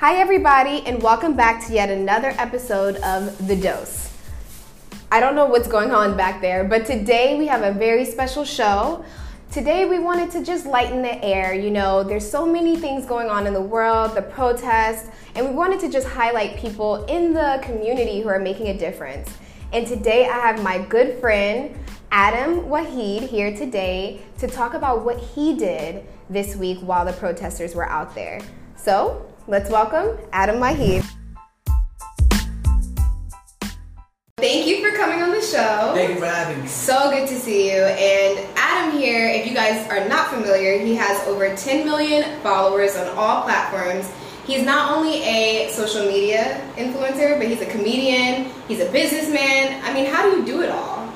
Hi, everybody, and welcome back to yet another episode of The Dose. I don't know what's going on back there, but today we have a very special show. Today we wanted to just lighten the air. You know, there's so many things going on in the world, the protests, and we wanted to just highlight people in the community who are making a difference. And today I have my good friend Adam Waheed here today to talk about what he did this week while the protesters were out there. So let's welcome Adam Waheed. Thank you for coming on the show. Thank you for having me. So good to see you. And Adam here, if you guys are not familiar, he has over 10 million followers on all platforms. He's not only a social media influencer, but he's a comedian, he's a businessman. I mean, how do you do it all?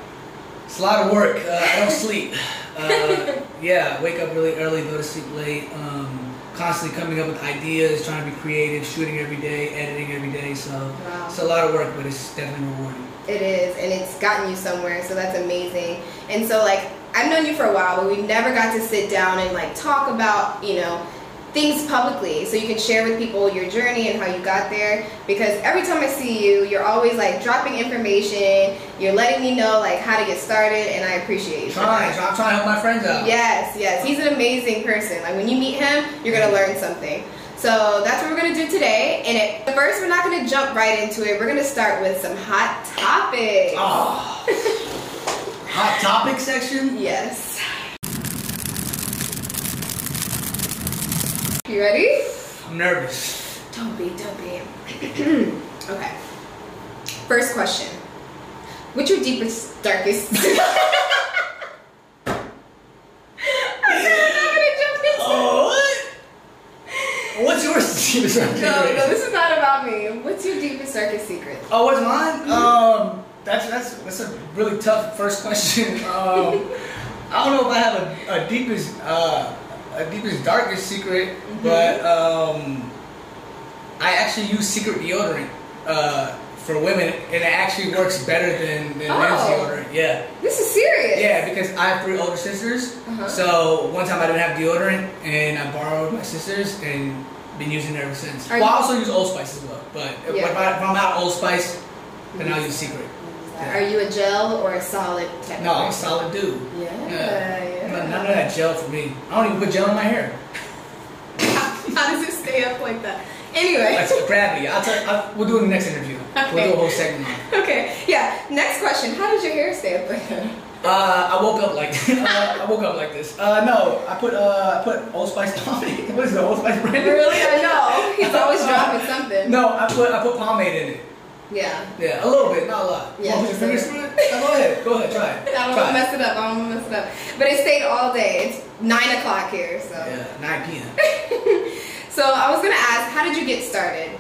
It's a lot of work. Uh, I don't sleep. Uh, yeah, wake up really early, go to sleep late. Um, constantly coming up with ideas, trying to be creative, shooting every day, editing every day. So Wow. it's a lot of work, but it's definitely rewarding. It is, and it's gotten you somewhere, so that's amazing. And so, like, I've known you for a while, but we never got to sit down and like talk about, you know, things publicly, so you can share with people your journey and how you got there. Because every time I see you, you're always like dropping information, you're letting me know like how to get started, and I appreciate you. Trying, I'm trying to help my friends out. Yes, yes, he's an amazing person. Like when you meet him, you're gonna learn something. So that's what we're gonna do today. And at first, we're not gonna jump right into it. We're gonna start with some hot topics. Oh. Hot topic section. Yes. You ready? I'm nervous. Don't be, don't be. okay. First question. What's your deepest, darkest? I'm not gonna jump Oh, what? What's yours? it. No, no, this is not about me. What's your deepest, darkest secret? Oh, what's mine? Um, that's that's that's a really tough first question. Um, I don't know if I have a, a deepest uh, a deepest darkest secret, but um, I actually use secret deodorant uh, for women, and it actually works better than, than men's Oh. deodorant. Yeah, This is serious. yeah, because I have three older sisters. Uh-huh. So one time I didn't have deodorant, and I borrowed my sisters and been using it ever since. Are well, I also use Old Spice as well, but if, Yeah. I, if I'm out of Old Spice, then I'll use secret. Are you a gel or a solid type No, I'm a solid dude. Yeah, Yeah. yeah. None, none of that gel for me. I don't even put gel in my hair. How does it stay up like that? Anyway. That's gravity. I'll tell. I'll, we'll do it in the next interview. We'll do a whole segment. Okay, yeah. Next question. How does your hair stay up like that? Uh, I woke up like uh, I woke up like this. Uh, no, I put uh, I put Old Spice pomade. What is it? Old Spice brand? Really? I know. He's always dropping something. No, I put I put pomade in it. Yeah. Yeah, a little bit, not a lot. Yeah, Want to just put your a fingers through it? Go ahead. Go ahead. Try it. I don't want to mess it up. I don't want to mess it up. But it stayed all day. It's 9 o'clock here, so. Yeah, 9 p.m. So I was going to ask, how did you get started?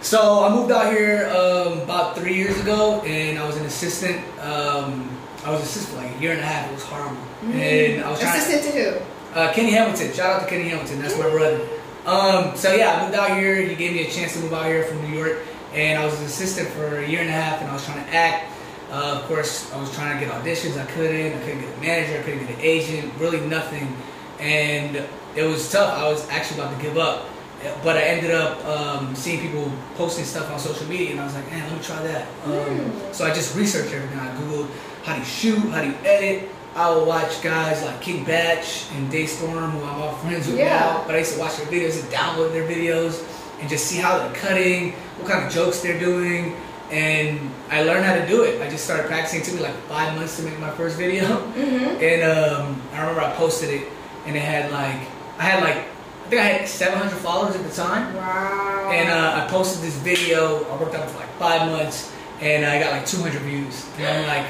So I moved out here um, about three years ago, and I was an assistant. Um, I was assistant for like a year and a half. It was horrible, and I was trying. Assistant to who? Uh, Kenny Hamilton. Shout out to Kenny Hamilton. That's my brother. Um, so yeah, I moved out here. He gave me a chance to move out here from New York, and I was an assistant for a year and a half, and I was trying to act. Uh, of course, I was trying to get auditions. I couldn't. I couldn't get a manager. I couldn't get an agent. Really nothing, and it was tough. I was actually about to give up, but I ended up um, seeing people posting stuff on social media, and I was like, man, let me try that. Um, so I just researched everything. I googled how do you shoot, how do you edit. I would watch guys like King Bach and DeStorm, who I'm all friends with Yeah. now. But I used to watch their videos and download their videos and just see how they're cutting, what kind of jokes they're doing. And I learned how to do it. I just started practicing. It took me like five months to make my first video. Mm-hmm. And um, I remember I posted it, and it had like I had like I think I had 700 followers at the time. Wow. And uh, I posted this video. I worked on it for like five months, and I got like 200 views. And I'm like,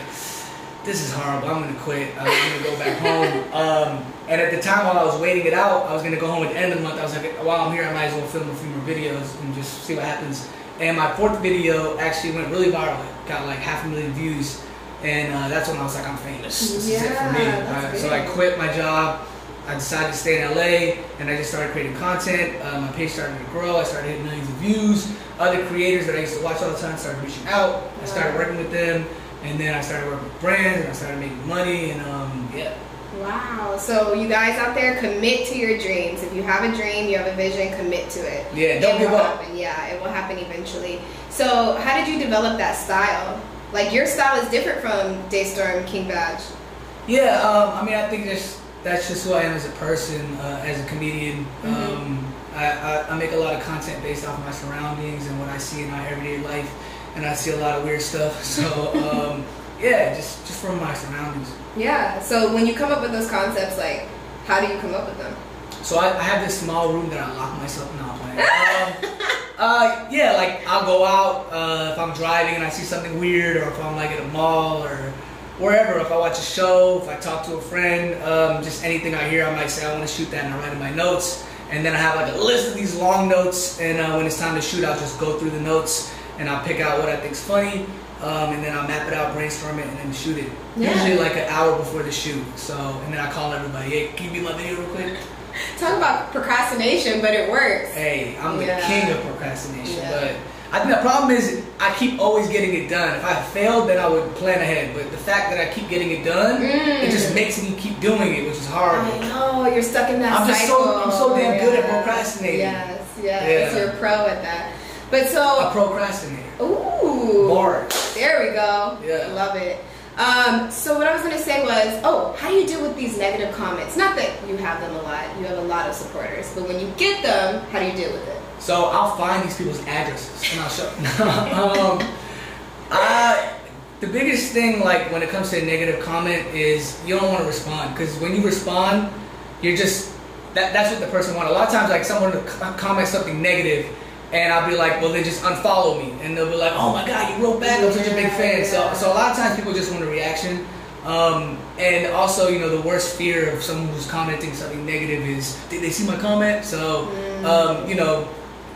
this is horrible. I'm gonna quit. I'm gonna go back home. Um, and at the time, while I was waiting it out, I was gonna go home at the end of the month. I was like, while I'm here, I might as well film a few more videos and just see what happens. And my fourth video actually went really viral. It got like half a million views, and uh, that's when I was like, I'm famous. This is it for me. Yeah, Uh, so I quit my job. I decided to stay in LA, and I just started creating content. Uh, my page started to grow. I started hitting millions of views. Other creators that I used to watch all the time started reaching out. I started working with them, and then I started working with brands, and I started making money. And um, yeah, Wow. So you guys out there, commit to your dreams. If you have a dream, you have a vision, commit to it. Yeah, don't it give up. Happen. Yeah, it will happen eventually. So how did you develop that style? Like your style is different from DeStorm King Bach. Yeah, um, I mean, I think that's that's just who I am as a person, uh, as a comedian. Mhm. Um, I, I, I make a lot of content based off my surroundings and what I see in my everyday life, and I see a lot of weird stuff. So um, yeah, just just from my surroundings. Yeah. So when you come up with those concepts, like how do you come up with them? So I, I have this small room that I lock myself in. Playing. Um, uh, yeah, like I'll go out uh, if I'm driving and I see something weird, or if I'm like at a mall or wherever. If I watch a show, if I talk to a friend, um, just anything I hear, I might say I want to shoot that, and I write in my notes. And then I have like a list of these long notes, and uh, when it's time to shoot, I'll just go through the notes and I'll pick out what I think's funny. Um, and then I'll map it out, brainstorm it, and then shoot it. Yeah. Usually like an hour before the shoot. So, and then I call everybody, hey, can you be my video real quick? Talk about procrastination, but it works. Hey, I'm the Yeah. king of procrastination, Yeah. but I think the problem is I keep always getting it done. If I failed, then I would plan ahead. But the fact that I keep getting it done, it just Mm. makes me keep doing it, which is hard. I know you're stuck in that I'm just cycle. so- I'm so damn good at procrastinating. Yes, yes, Yeah. you're a pro at that. But so A procrastinator. ooh, Bars. there we go. Yeah. love it. Um, so what I was gonna say was, oh, how do you deal with these negative comments? Not that you have them a lot, you have a lot of supporters, but when you get them, how do you deal with it? So I'll find these people's addresses and I'll show. um, I, the biggest thing, like when it comes to a negative comment, is you don't want to respond because when you respond, you're just that, that's what the person wants. A lot of times, like someone will comment something negative, and I'll be like, well, then just unfollow me, and they'll be like, oh my god, you wrote back. I'm such a big fan. So, so a lot of times people just want a reaction. Um, and also, you know, the worst fear of someone who's commenting something negative is, did they see my comment? So, um, you know,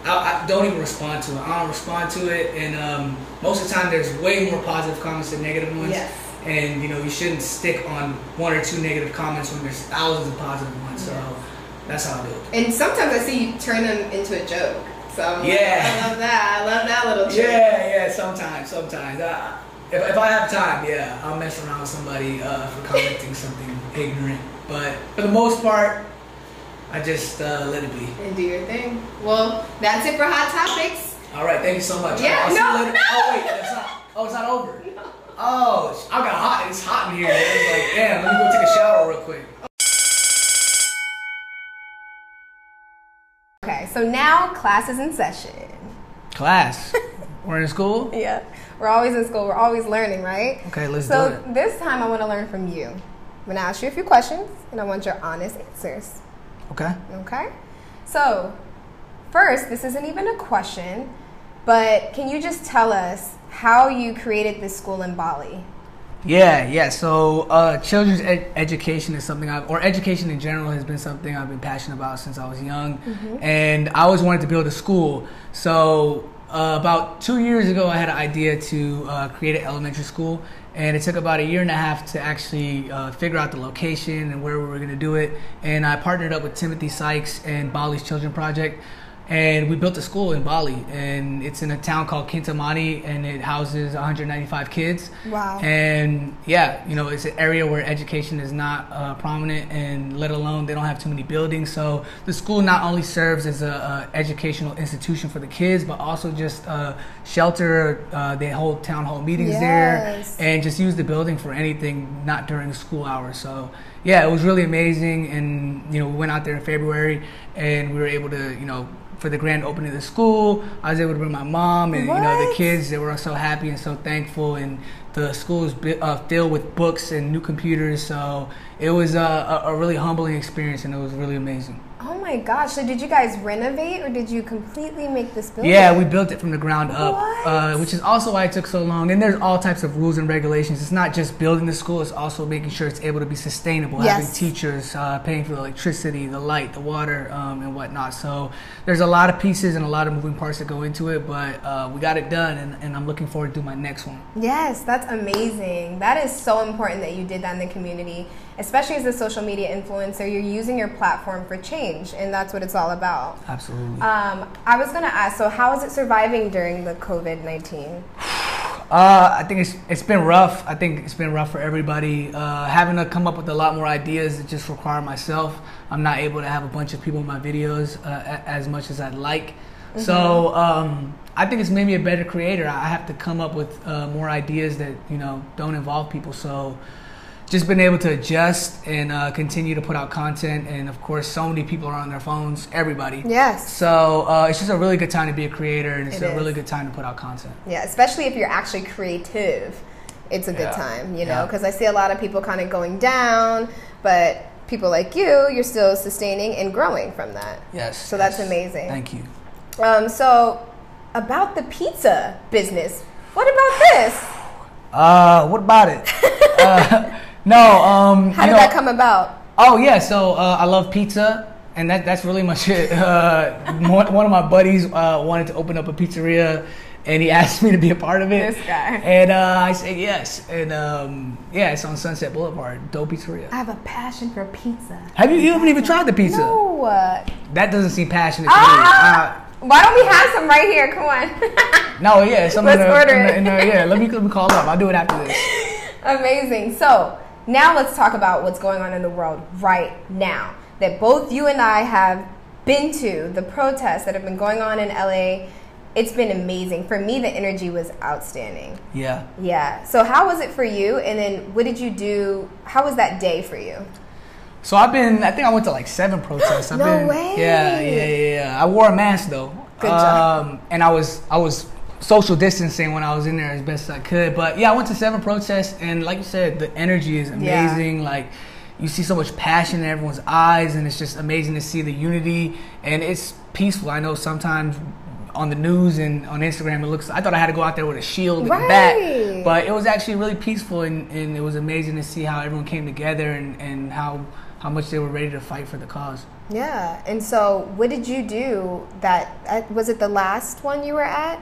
I, I don't even respond to it. I don't respond to it, and um, most of the time there's way more positive comments than negative ones. Yes. And you know, you shouldn't stick on one or two negative comments when there's thousands of positive ones. So that's how I do it. And sometimes I see you turn them into a joke. So I'm like, Yeah. I love that. I love that little trick. Yeah, yeah. Sometimes, sometimes. I, if, if I have time, yeah, I'll mess around with somebody uh, for commenting something ignorant. But for the most part, I just uh, let it be. And do your thing. Well, that's it for Hot Topics. All right, thank you so much. Yeah, I'll see no, you later. no. Oh wait, that's not. Oh, it's not over. Oh, I got hot. It's hot in here. It's like, damn. Let me go take a shower real quick. Okay, so now class is in session. Class. We're in school. Yeah, we're always in school. We're always learning, right? Okay, let's so do it. So this time I want to learn from you. I'm gonna ask you a few questions, and I want your honest answers. Okay. Okay. So first, this isn't even a question, but can you just tell us how you created this school in Bali? Yeah, yeah. So, uh, children's ed- education is something I've, or education in general has been something I've been passionate about since I was young, and I always wanted to build a school. So, uh, about two years ago, I had an idea to uh, create an elementary school, and it took about a year and a half to actually uh, figure out the location and where we were going to do it. And I partnered up with Timothy Sykes and Bali's Children Project and we built a school in Bali, and it's in a town called Kintamani, and it houses 195 kids. Wow. And yeah, you know, it's an area where education is not uh, prominent, and let alone they don't have too many buildings. So the school not only serves as a, a educational institution for the kids, but also just uh, shelter. Uh, they hold town hall meetings Yes. there, and just use the building for anything not during school hours. So yeah, it was really amazing. And you know, we went out there in February, and we were able to, you know, for the grand opening of the school, I was able to bring my mom and you know the kids. They were so happy and so thankful, and the school is uh, filled with books and new computers. So it was uh, a, a really humbling experience, and it was really amazing. Oh my gosh! So did you guys renovate, or did you completely make this building? Yeah, we built it from the ground up, uh, which is also why it took so long. And there's all types of rules and regulations. It's not just building the school; it's also making sure it's able to be sustainable. Having teachers, uh, paying for the electricity, the light, the water, um, and whatnot. So there's a lot of pieces and a lot of moving parts that go into it. But uh, we got it done, and, and I'm looking forward to my next one. Yes, that's amazing. That is so important that you did that in the community, especially as a social media influencer. You're using your platform for change, and that's what it's all about. Absolutely. Um, I was gonna ask, so how is it surviving during the COVID nineteen? Uh, I think it's it's been rough. I think it's been rough for everybody. Uh, having to come up with a lot more ideas that just require myself. I'm not able to have a bunch of people in my videos uh, as much as I'd like. Mm-hmm. So um, I think it's made me a better creator. I have to come up with uh, more ideas that you know don't involve people. So just been able to adjust and uh, continue to put out content. And of course, so many people are on their phones. Everybody. Yes. So uh, it's just a really good time to be a creator, and it's It a really good time to put out content. Yeah, especially if you're actually creative, it's a good Yeah. time, you know, Yeah. because I see a lot of people kind of going down, but people like you, you're still sustaining and growing from that. Yes. So that's amazing. Thank you. Um, so, about the pizza business, what about this? Uh, what about it? uh, no. Um, How did know- that come about? Oh yeah, so uh, I love pizza, and that that's really much it. Uh, one, one of my buddies uh, wanted to open up a pizzeria, and he asked me to be a part of it. This guy. And uh, I said yes, and um, yeah, it's on Sunset Boulevard, Dope Pizzeria. I have a passion for pizza. Have you? You haven't even tried the pizza? No. That doesn't seem passionate to ah! Why don't we have some right here? Come on. No, yeah, some Let's in the, order in the- it. in the- yeah, let me let me call up. I'll do it after this. Amazing. So now let's talk about what's going on in the world right now. That both you and I have been to the protests that have been going on in LA. It's been amazing. For me, the energy was outstanding. Yeah. Yeah. So how was it for you? And then what did you do? How was that day for you? So I've been. I think I went to like seven protests. I've No been, way. Yeah, yeah, yeah, yeah. I wore a mask though. Good job. Um, and I was I was social distancing when I was in there as best as I could. But yeah, I went to seven protests, and like you said, the energy is Yeah. amazing. Like you see so much passion in everyone's eyes, and it's just amazing to see the unity. And it's peaceful. I know sometimes. On the news and on Instagram, it looks. I thought I had to go out there with a shield and a Right. bat, but it was actually really peaceful, and, and it was amazing to see how everyone came together and, and how how much they were ready to fight for the cause. Yeah. And so what did you do that uh, was it the last one you were at?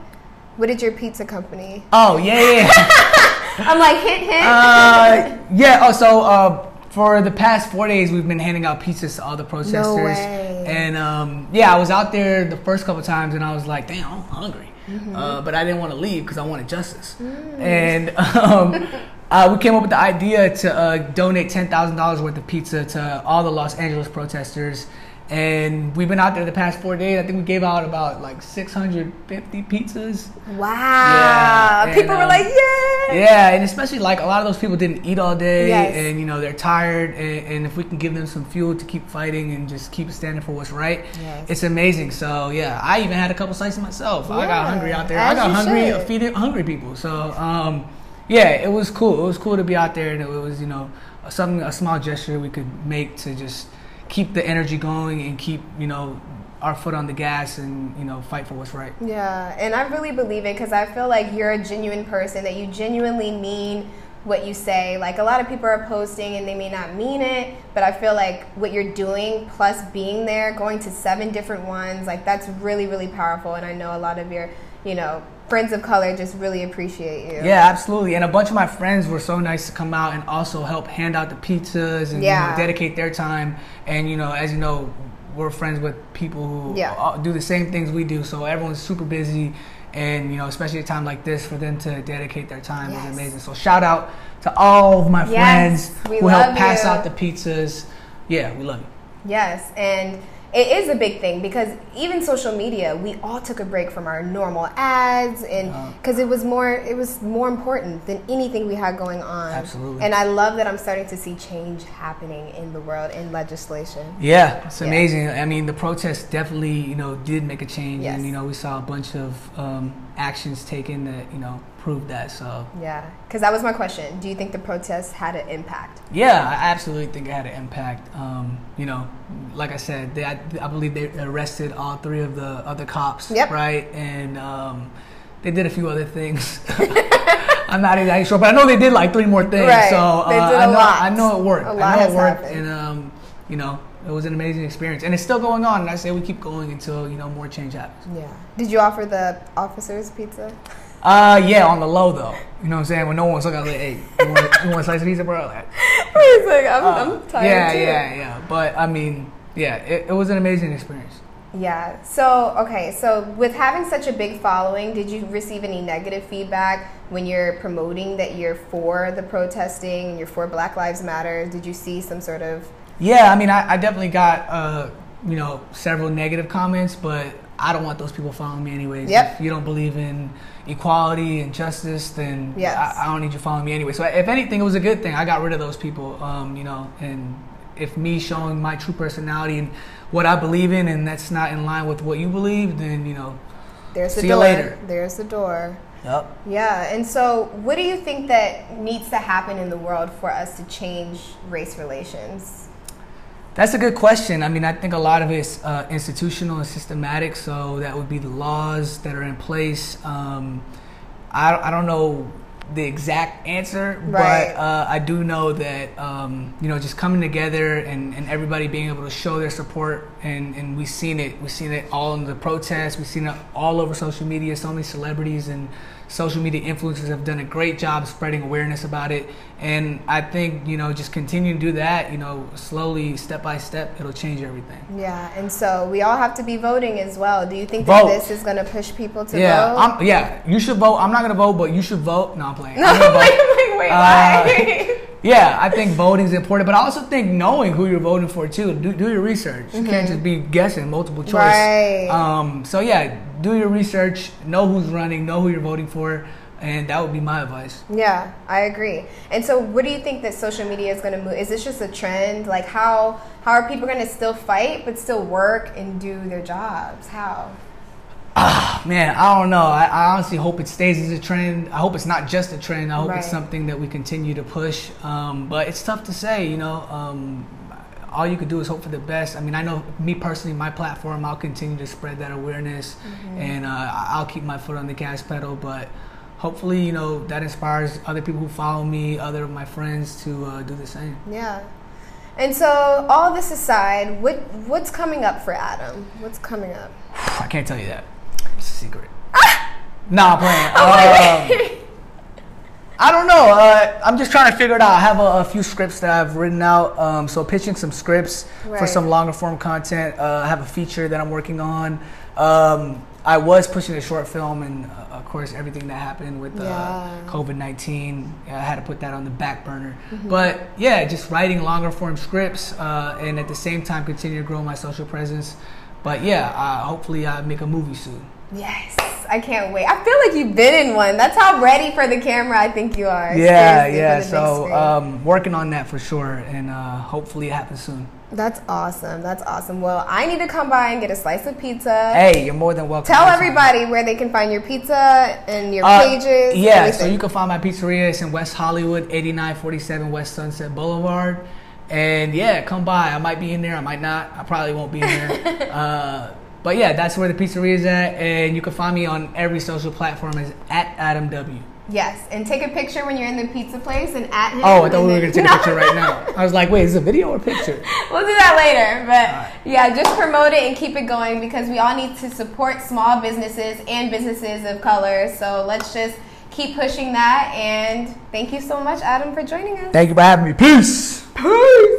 What did your pizza company? Oh yeah, yeah. I'm like hit hit. uh, yeah. Oh, so uh, for the past four days, we've been handing out pizzas to all the protesters. No way. And um, yeah, I was out there the first couple times, and I was like, "Damn, I'm hungry," Mm-hmm. uh, but I didn't want to leave because I wanted justice. Mm. And um, uh, we came up with the idea to uh, donate ten thousand dollars worth of pizza to all the Los Angeles protesters. And we've been out there the past four days. I think we gave out about like 650 pizzas. wow. Yeah, and, People were um, like, yeah. Yeah, and especially like a lot of those people didn't eat all day, Yes. and you know they're tired, and, and if we can give them some fuel to keep fighting and just keep standing for what's right, Yes. it's amazing. So yeah, I even had a couple slices myself. I got hungry out there. I got hungry should. feeding hungry people. So um, yeah, it was cool. It was cool to be out there, and it was you know something a small gesture we could make to just keep the energy going and keep you know our foot on the gas and you know fight for what's right. Yeah, and I really believe it because I feel like you're a genuine person, that you genuinely mean what you say. Like a lot of people are posting and they may not mean it, but I feel like what you're doing plus being there, going to seven different ones, like that's really, really powerful. And I know a lot of your, you know, friends of color just really appreciate you. Yeah, absolutely. And a bunch of my friends were so nice to come out and also help hand out the pizzas and you know, dedicate their time. And you know, as you know, we're friends with people who Yeah. do the same things we do. So everyone's super busy, and you know, especially a time like this, for them to dedicate their time Yes. is amazing. So shout out to all of my Yes, friends who helped pass you. out the pizzas. Yeah, we love you. Yes, and it is a big thing because even social media, we all took a break from our normal ads, and Uh-huh. because it was more, it was more important than anything we had going on. Absolutely. And I love that I'm starting to see change happening in the world in legislation. Yeah, it's Yeah. amazing. I mean, the protests definitely, you know, did make a change, Yes. and you know, we saw a bunch of um, actions taken that you know proved that. So Yeah, because that was my question. Do you think the protests had an impact? Yeah, I absolutely think it had an impact. Um, you know, like I said, they, I, I believe they arrested all three of the other cops, Yep. right? And um, they did a few other things. I'm not exactly sure, but I know they did like three more things. Right. So uh, They did I a know lot. I know it worked. A lot I know has it worked, happened. and um, you know, it was an amazing experience, and it's still going on. And I say we keep going until you know more change happens. Yeah. Did you offer the officers pizza? Uh, yeah, on the low though. You know what I'm saying? When no one's looking, I'm like, hey, you want, you want a slice of pizza, bro? Like, He's like, I'm, Uh, I'm tired yeah, too. yeah, yeah. But I mean, yeah, it, it was an amazing experience. Yeah. So, okay. So, with having such a big following, did you receive any negative feedback when you're promoting that you're for the protesting and you're for Black Lives Matter? Did you see some sort of. Yeah, I mean, I, I definitely got, uh, you know, several negative comments, but I don't want those people following me anyways. Yep. If you don't believe in equality and justice, then Yes. I, I don't need you following me anyway. So if anything, it was a good thing. I got rid of those people, um, you know, and if me showing my true personality and what I believe in, and that's not in line with what you believe, then you know. There's the See you door. later. There's the door. Yep. Yeah. And so, what do you think that needs to happen in the world for us to change race relations? That's a good question. I mean, I think a lot of it's uh, institutional and systematic. So that would be the laws that are in place. Um, I, I don't know the exact answer, Right. but uh, I do know that um, you know just coming together and, and everybody being able to show their support and, and we've seen it. We've seen it all in the protests. We've seen it all over social media. So many celebrities and social media influencers have done a great job spreading awareness about it. And I think you know just continue to do that. You know, slowly, step by step, it'll change everything. Yeah. And so, we all have to be voting as well. Do you think Vote. that this is going to push people to yeah, vote? I'm, yeah. You should vote. I'm not gonna vote, but you should vote. No, I'm playing. no, I'm vote. wait, wait, wait, why? Yeah, I think voting is important, but I also think knowing who you're voting for too. Do, do your research. You can't just be guessing multiple choice. Right. Um, so yeah, do your research. Know who's running. Know who you're voting for, and that would be my advice. Yeah, I agree. And so, what do you think that social media is going to move? Is this just a trend? Like, how how are people going to still fight but still work and do their jobs? How? Ah, Man, I don't know. I, I honestly hope it stays as a trend. I hope it's not just a trend. I hope Right. it's something that we continue to push. Um, but it's tough to say, you know. Um, all you could do is hope for the best. I mean, I know me personally, my platform, I'll continue to spread that awareness, Mm-hmm. and uh, I'll keep my foot on the gas pedal. But hopefully, you know, that inspires other people who follow me, other of my friends, to uh, do the same. Yeah. And so, all this aside, what what's coming up for Adam? What's coming up? I can't tell you that. It's a secret. nah, I'm playing. Um, I don't know. Uh, I'm just trying to figure it out. I have a, a few scripts that I've written out. Um, so pitching some scripts for some longer form content. Uh, I have a feature that I'm working on. Um, I was pushing a short film, and uh, of course, everything that happened with uh, Yeah. COVID 19, I had to put that on the back burner. Mm-hmm. But yeah, just writing longer form scripts, uh, and at the same time, continue to grow my social presence. But yeah, uh, hopefully, I make a movie soon. Yes, I can't wait. I feel like you've been in one. That's how ready for the camera I think you are. Yeah, Seriously, yeah. So um, working on that for sure, and uh, hopefully it happens soon. That's awesome. That's awesome. Well, I need to come by and get a slice of pizza. Hey, you're more than welcome. Tell everybody where they can find your pizza and your Uh, pages. Yeah, everything. so you can find my pizzeria. It's in West Hollywood, 8947 West Sunset Boulevard. And yeah, come by. I might be in there. I might not. I probably won't be in there. uh, but yeah, that's where the pizzeria is at. And you can find me on every social platform as at Adam W. Yes, and take a picture when you're in the pizza place and at him. Oh, I thought we were going to take a picture right now. I was like, wait, is it a video or a picture? We'll do that later, but Alright. yeah, just promote it and keep it going because we all need to support small businesses and businesses of color. So let's just keep pushing that. And thank you so much, Adam, for joining us. Thank you for having me. Peace. Peace.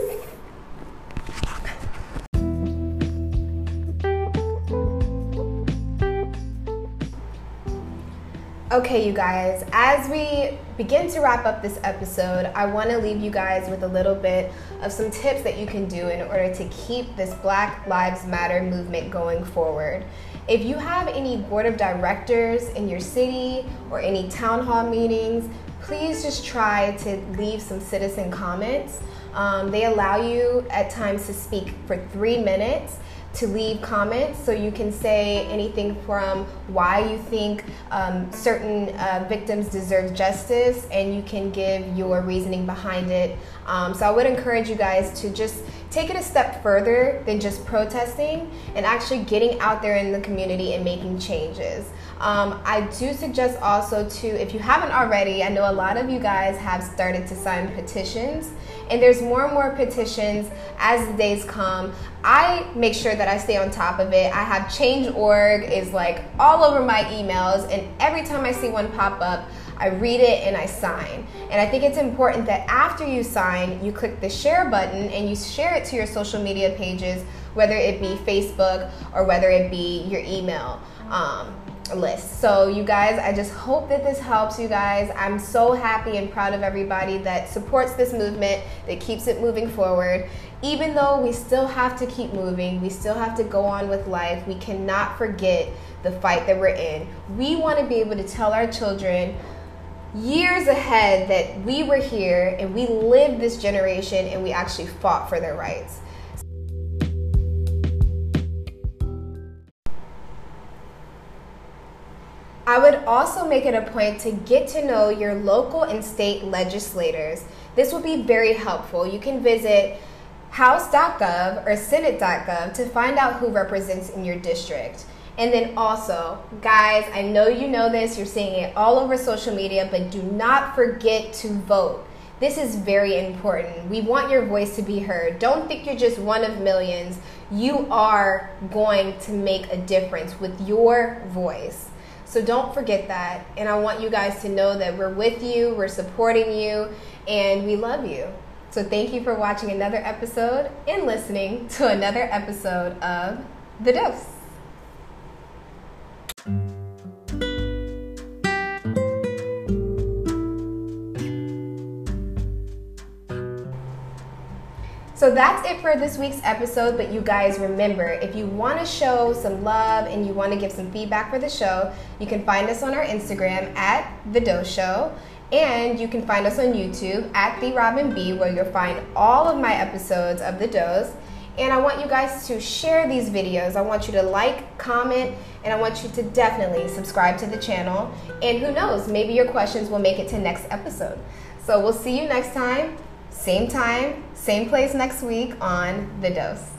Okay, you guys, as we begin to wrap up this episode, I want to leave you guys with a little bit of some tips that you can do in order to keep this Black Lives Matter movement going forward. If you have any board of directors in your city or any town hall meetings, please just try to leave some citizen comments. Um, they allow you at times to speak for three minutes to leave comments so you can say anything from why you think um, certain uh, victims deserve justice and you can give your reasoning behind it. Um, so I would encourage you guys to just take it a step further than just protesting and actually getting out there in the community and making changes. Um, I do suggest also to, if you haven't already, I know a lot of you guys have started to sign petitions, and there's more and more petitions as the days come. I make sure that I stay on top of it. I have Change.org is like all over my emails, and every time I see one pop up, I read it and I sign. And I think it's important that after you sign, you click the share button and you share it to your social media pages, whether it be Facebook or whether it be your email. Um, list. So, you guys, I just hope that this helps you guys. I'm so happy and proud of everybody that supports this movement, that keeps it moving forward. Even though we still have to keep moving, we still have to go on with life, we cannot forget the fight that we're in. We want to be able to tell our children years ahead that we were here and we lived this generation and we actually fought for their rights. I would also make it a point to get to know your local and state legislators. This will be very helpful. You can visit house.gov or senate.gov to find out who represents in your district. And then also, guys, I know you know this, you're seeing it all over social media, but do not forget to vote. This is very important. We want your voice to be heard. Don't think you're just one of millions. You are going to make a difference with your voice. So don't forget that. And I want you guys to know that we're with you, we're supporting you, and we love you. So thank you for watching another episode and listening to another episode of The Dose. So that's it for this week's episode. But you guys remember, if you want to show some love and you want to give some feedback for the show, you can find us on our Instagram at The Dose Show. And you can find us on YouTube at The Robin B, where you'll find all of my episodes of The Dose. And I want you guys to share these videos. I want you to like, comment, and I want you to definitely subscribe to the channel. And who knows, maybe your questions will make it to next episode. So we'll see you next time, same time, same place next week on The Dose.